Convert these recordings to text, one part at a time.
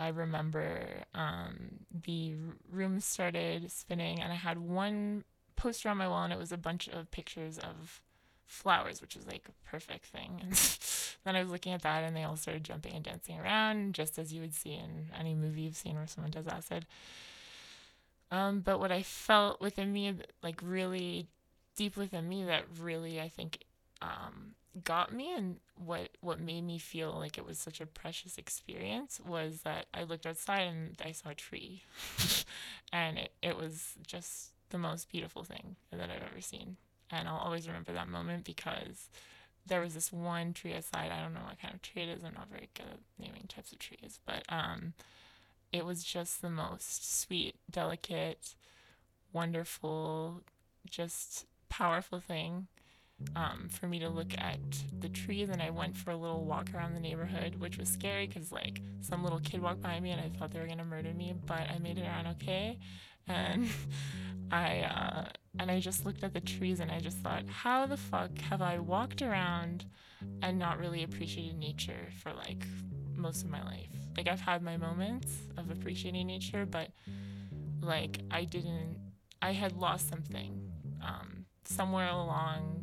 I remember um, the room started spinning, and I had one poster on my wall, and it was a bunch of pictures of flowers, which was like a perfect thing. And then I was looking at that, and they all started jumping and dancing around, just as you would see in any movie you've seen where someone does acid. Um, but what I felt within me, like really deep within me, that really I think um, got me and what what made me feel like it was such a precious experience was that I looked outside and I saw a tree, and it, it was just the most beautiful thing that I've ever seen. And I'll always remember that moment because there was this one tree outside. I don't know what kind of tree it is. I'm not very good at naming types of trees, but um, it was just the most sweet, delicate, wonderful, just powerful thing um, for me to look at the trees. And I went for a little walk around the neighborhood, which was scary because like some little kid walked by me and I thought they were gonna murder me, but I made it around okay. And I uh, and I just looked at the trees and I just thought, how the fuck have I walked around and not really appreciated nature for like most of my life? Like I've had my moments of appreciating nature, but like I didn't. I had lost something um, somewhere along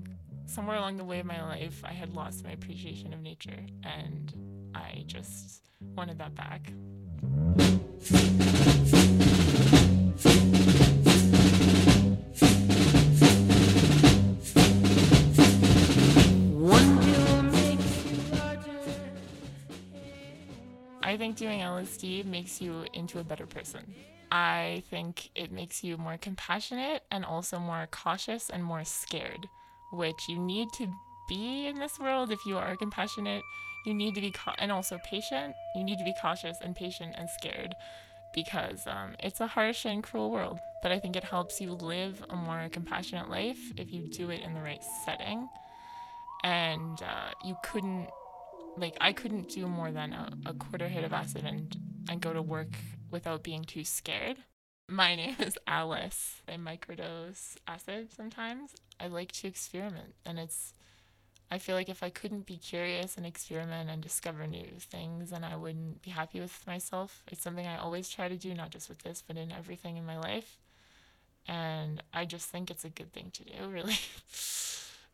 somewhere along the way of my life. I had lost my appreciation of nature, and I just wanted that back. I think doing LSD makes you into a better person. I think it makes you more compassionate and also more cautious and more scared, which you need to be in this world if you are compassionate. You need to be, ca- and also patient. You need to be cautious and patient and scared because um, it's a harsh and cruel world. But I think it helps you live a more compassionate life if you do it in the right setting. And uh, you couldn't like I couldn't do more than a, a quarter hit of acid and and go to work without being too scared. My name is Alice. I microdose acid sometimes. I like to experiment and it's I feel like if I couldn't be curious and experiment and discover new things, then I wouldn't be happy with myself. It's something I always try to do, not just with this, but in everything in my life. And I just think it's a good thing to do, really.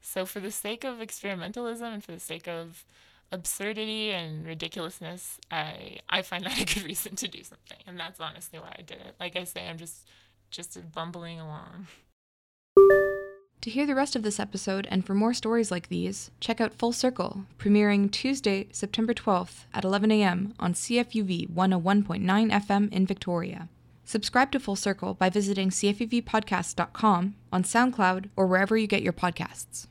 so, for the sake of experimentalism and for the sake of absurdity and ridiculousness, I I find that a good reason to do something, and that's honestly why I did it. Like I say, I'm just just bumbling along. To hear the rest of this episode and for more stories like these, check out Full Circle, premiering Tuesday, September 12th at 11 a.m. on CFUV 101.9 FM in Victoria. Subscribe to Full Circle by visiting cfuvpodcast.com on SoundCloud or wherever you get your podcasts.